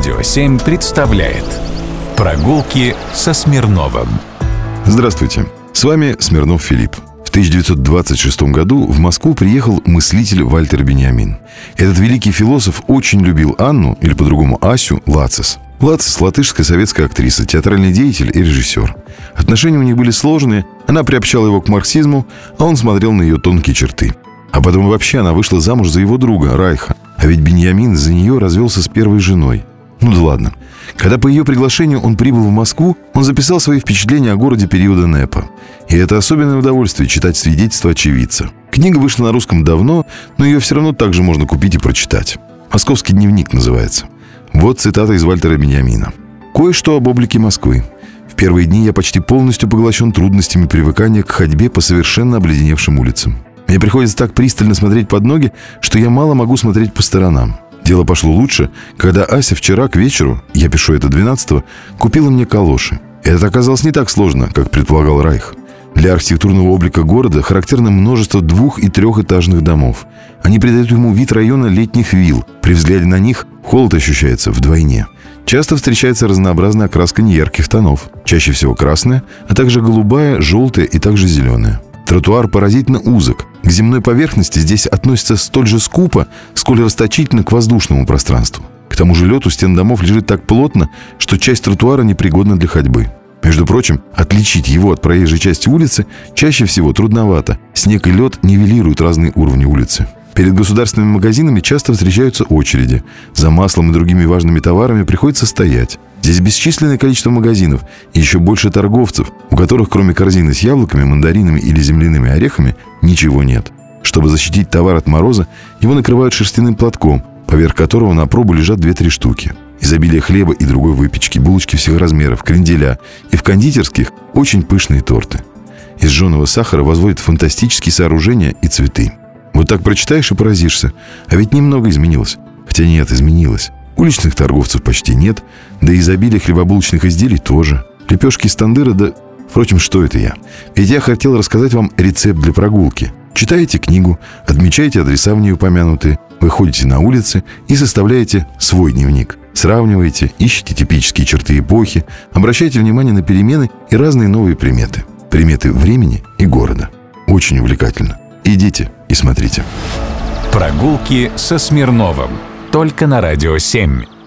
Радио 7 представляет Прогулки со Смирновым Здравствуйте, с вами Смирнов Филипп. В 1926 году в Москву приехал мыслитель Вальтер Бениамин. Этот великий философ очень любил Анну, или по-другому Асю, Лацис. Лацис – латышская советская актриса, театральный деятель и режиссер. Отношения у них были сложные, она приобщала его к марксизму, а он смотрел на ее тонкие черты. А потом вообще она вышла замуж за его друга, Райха. А ведь Беньямин за нее развелся с первой женой. Ну да ладно. Когда по ее приглашению он прибыл в Москву, он записал свои впечатления о городе периода НЭПа. И это особенное удовольствие читать свидетельства очевидца. Книга вышла на русском давно, но ее все равно также можно купить и прочитать. «Московский дневник» называется. Вот цитата из Вальтера Беньямина. «Кое-что об облике Москвы. В первые дни я почти полностью поглощен трудностями привыкания к ходьбе по совершенно обледеневшим улицам. Мне приходится так пристально смотреть под ноги, что я мало могу смотреть по сторонам. Дело пошло лучше, когда Ася вчера к вечеру, я пишу это 12-го, купила мне калоши. Это оказалось не так сложно, как предполагал Райх. Для архитектурного облика города характерно множество двух- и трехэтажных домов. Они придают ему вид района летних вилл. При взгляде на них холод ощущается вдвойне. Часто встречается разнообразная окраска неярких тонов. Чаще всего красная, а также голубая, желтая и также зеленая. Тротуар поразительно узок. К земной поверхности здесь относится столь же скупо, сколь расточительно к воздушному пространству. К тому же лед у стен домов лежит так плотно, что часть тротуара непригодна для ходьбы. Между прочим, отличить его от проезжей части улицы чаще всего трудновато. Снег и лед нивелируют разные уровни улицы. Перед государственными магазинами часто встречаются очереди. За маслом и другими важными товарами приходится стоять. Здесь бесчисленное количество магазинов и еще больше торговцев, у которых кроме корзины с яблоками, мандаринами или земляными орехами ничего нет. Чтобы защитить товар от мороза, его накрывают шерстяным платком, поверх которого на пробу лежат 2-3 штуки. Изобилие хлеба и другой выпечки, булочки всех размеров, кренделя и в кондитерских очень пышные торты. Из жженого сахара возводят фантастические сооружения и цветы. Вот так прочитаешь и поразишься. А ведь немного изменилось. Хотя нет, изменилось. Уличных торговцев почти нет, да и изобилие хлебобулочных изделий тоже. Лепешки из тандыра, да... Впрочем, что это я? Ведь я хотел рассказать вам рецепт для прогулки. Читаете книгу, отмечаете адреса в ней упомянутые, выходите на улицы и составляете свой дневник. Сравниваете, ищете типические черты эпохи, обращайте внимание на перемены и разные новые приметы. Приметы времени и города. Очень увлекательно. Идите и смотрите. Прогулки со Смирновым. Только на Радио 7.